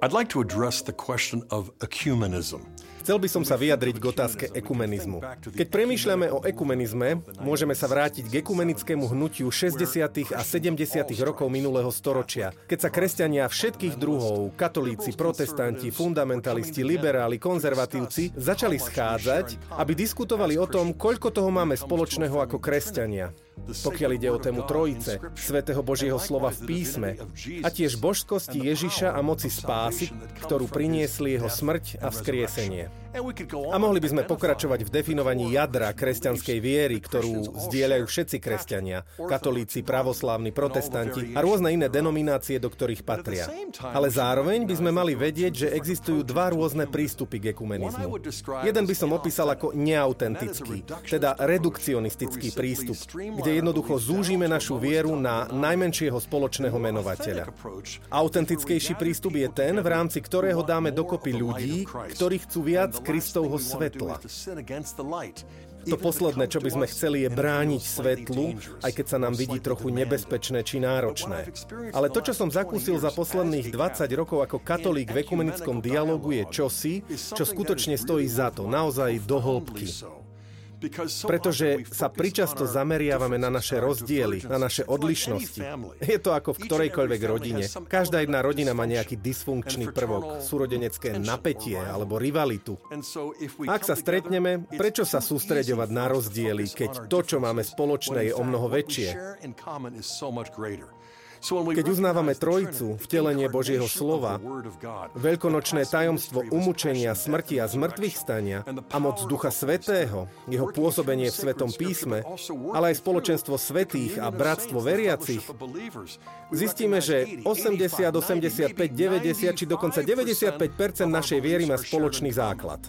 I'd like to address the question of ecumenism. Chcel by som sa vyjadriť k otázke ekumenizmu. Keď premýšľame o ekumenizme, môžeme sa vrátiť k ekumenickému hnutiu 60. a 70. rokov minulého storočia, keď sa kresťania všetkých druhov, katolíci, protestanti, fundamentalisti, liberáli, konzervatívci, začali schádzať, aby diskutovali o tom, koľko toho máme spoločného ako kresťania pokiaľ ide o tému Trojice, Svetého Božieho slova v písme a tiež božskosti Ježiša a moci spásy, ktorú priniesli jeho smrť a vzkriesenie. A mohli by sme pokračovať v definovaní jadra kresťanskej viery, ktorú zdieľajú všetci kresťania, katolíci, pravoslávni, protestanti a rôzne iné denominácie, do ktorých patria. Ale zároveň by sme mali vedieť, že existujú dva rôzne prístupy k ekumenizmu. Jeden by som opísal ako neautentický, teda redukcionistický prístup, kde jednoducho zúžime našu vieru na najmenšieho spoločného menovateľa. Autentickejší prístup je ten, v rámci ktorého dáme dokopy ľudí, ktorí chcú viac Kristovho svetla. To posledné, čo by sme chceli, je brániť svetlu, aj keď sa nám vidí trochu nebezpečné či náročné. Ale to, čo som zakúsil za posledných 20 rokov ako katolík v ekumenickom dialogu, je čosi, čo skutočne stojí za to, naozaj do hĺbky. Pretože sa pričasto zameriavame na naše rozdiely, na naše odlišnosti. Je to ako v ktorejkoľvek rodine. Každá jedna rodina má nejaký dysfunkčný prvok, súrodenecké napätie alebo rivalitu. Ak sa stretneme, prečo sa sústreďovať na rozdiely, keď to, čo máme spoločné, je o mnoho väčšie? Keď uznávame Trojicu, vtelenie Božieho slova, veľkonočné tajomstvo umúčenia, smrti a zmrtvých stania a moc Ducha Svetého, jeho pôsobenie v Svetom písme, ale aj spoločenstvo svetých a bratstvo veriacich, zistíme, že 80, 85, 90 či dokonca 95 našej viery má spoločný základ.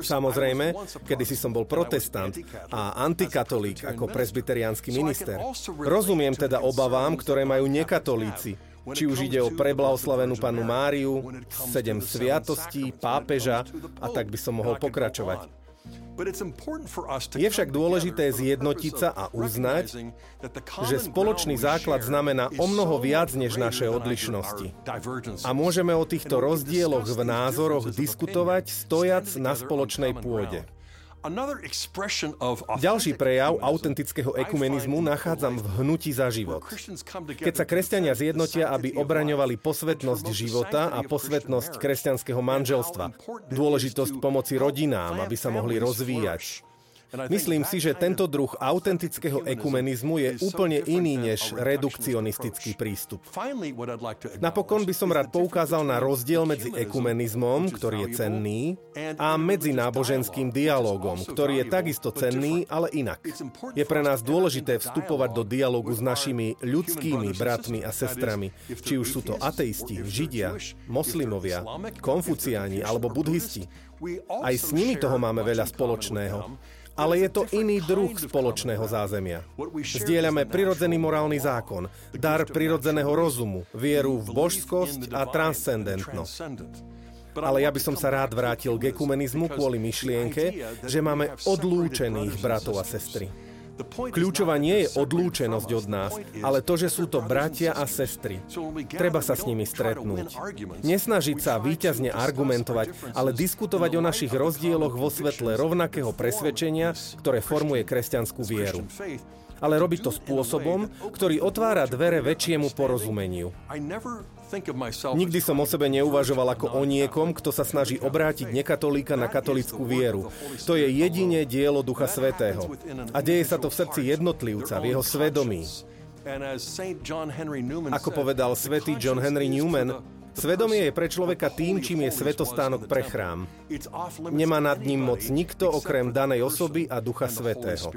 Samozrejme, kedy si som bol protestant a antikatolík ako presbyteriánsky minister. Rozumiem teda obavám, ktoré majú nekatolíci, či už ide o preblahoslavenú panu Máriu, sedem sviatostí, pápeža a tak by som mohol pokračovať. Je však dôležité zjednotiť sa a uznať, že spoločný základ znamená o mnoho viac než naše odlišnosti. A môžeme o týchto rozdieloch v názoroch diskutovať stojac na spoločnej pôde. Ďalší prejav autentického ekumenizmu nachádzam v hnutí za život. Keď sa kresťania zjednotia, aby obraňovali posvetnosť života a posvetnosť kresťanského manželstva, dôležitosť pomoci rodinám, aby sa mohli rozvíjať, Myslím si, že tento druh autentického ekumenizmu je úplne iný než redukcionistický prístup. Napokon by som rád poukázal na rozdiel medzi ekumenizmom, ktorý je cenný, a medzináboženským dialogom, ktorý je takisto cenný, ale inak. Je pre nás dôležité vstupovať do dialogu s našimi ľudskými bratmi a sestrami, či už sú to ateisti, židia, moslimovia, konfuciáni alebo budhisti. Aj s nimi toho máme veľa spoločného ale je to iný druh spoločného zázemia. Zdieľame prirodzený morálny zákon, dar prirodzeného rozumu, vieru v božskosť a transcendentnosť. Ale ja by som sa rád vrátil k ekumenizmu kvôli myšlienke, že máme odlúčených bratov a sestry. Kľúčová nie je odlúčenosť od nás, ale to, že sú to bratia a sestry. Treba sa s nimi stretnúť. Nesnažiť sa výťazne argumentovať, ale diskutovať o našich rozdieloch vo svetle rovnakého presvedčenia, ktoré formuje kresťanskú vieru ale robiť to spôsobom, ktorý otvára dvere väčšiemu porozumeniu. Nikdy som o sebe neuvažoval ako o niekom, kto sa snaží obrátiť nekatolíka na katolickú vieru. To je jedine dielo Ducha Svetého. A deje sa to v srdci jednotlivca, v jeho svedomí. Ako povedal svätý John Henry Newman, Svedomie je pre človeka tým, čím je svetostánok pre chrám. Nemá nad ním moc nikto okrem danej osoby a Ducha Svetého.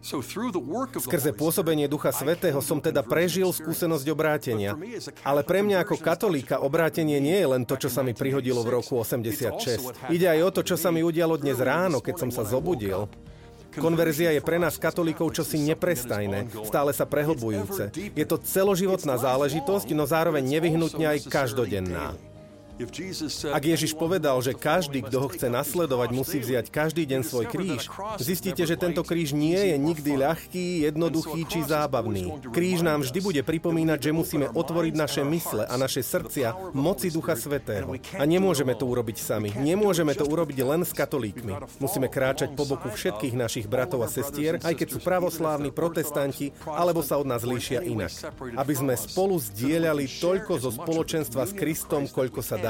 Skrze pôsobenie Ducha Svetého som teda prežil skúsenosť obrátenia. Ale pre mňa ako katolíka obrátenie nie je len to, čo sa mi prihodilo v roku 86. Ide aj o to, čo sa mi udialo dnes ráno, keď som sa zobudil. Konverzia je pre nás katolíkov čosi neprestajné, stále sa prehlbujúce. Je to celoživotná záležitosť, no zároveň nevyhnutne aj každodenná. Ak Ježiš povedal, že každý, kto ho chce nasledovať, musí vziať každý deň svoj kríž, zistíte, že tento kríž nie je nikdy ľahký, jednoduchý či zábavný. Kríž nám vždy bude pripomínať, že musíme otvoriť naše mysle a naše srdcia moci Ducha Svetého. A nemôžeme to urobiť sami. Nemôžeme to urobiť len s katolíkmi. Musíme kráčať po boku všetkých našich bratov a sestier, aj keď sú pravoslávni, protestanti, alebo sa od nás líšia inak. Aby sme spolu zdieľali toľko zo spoločenstva s Kristom, koľko sa dá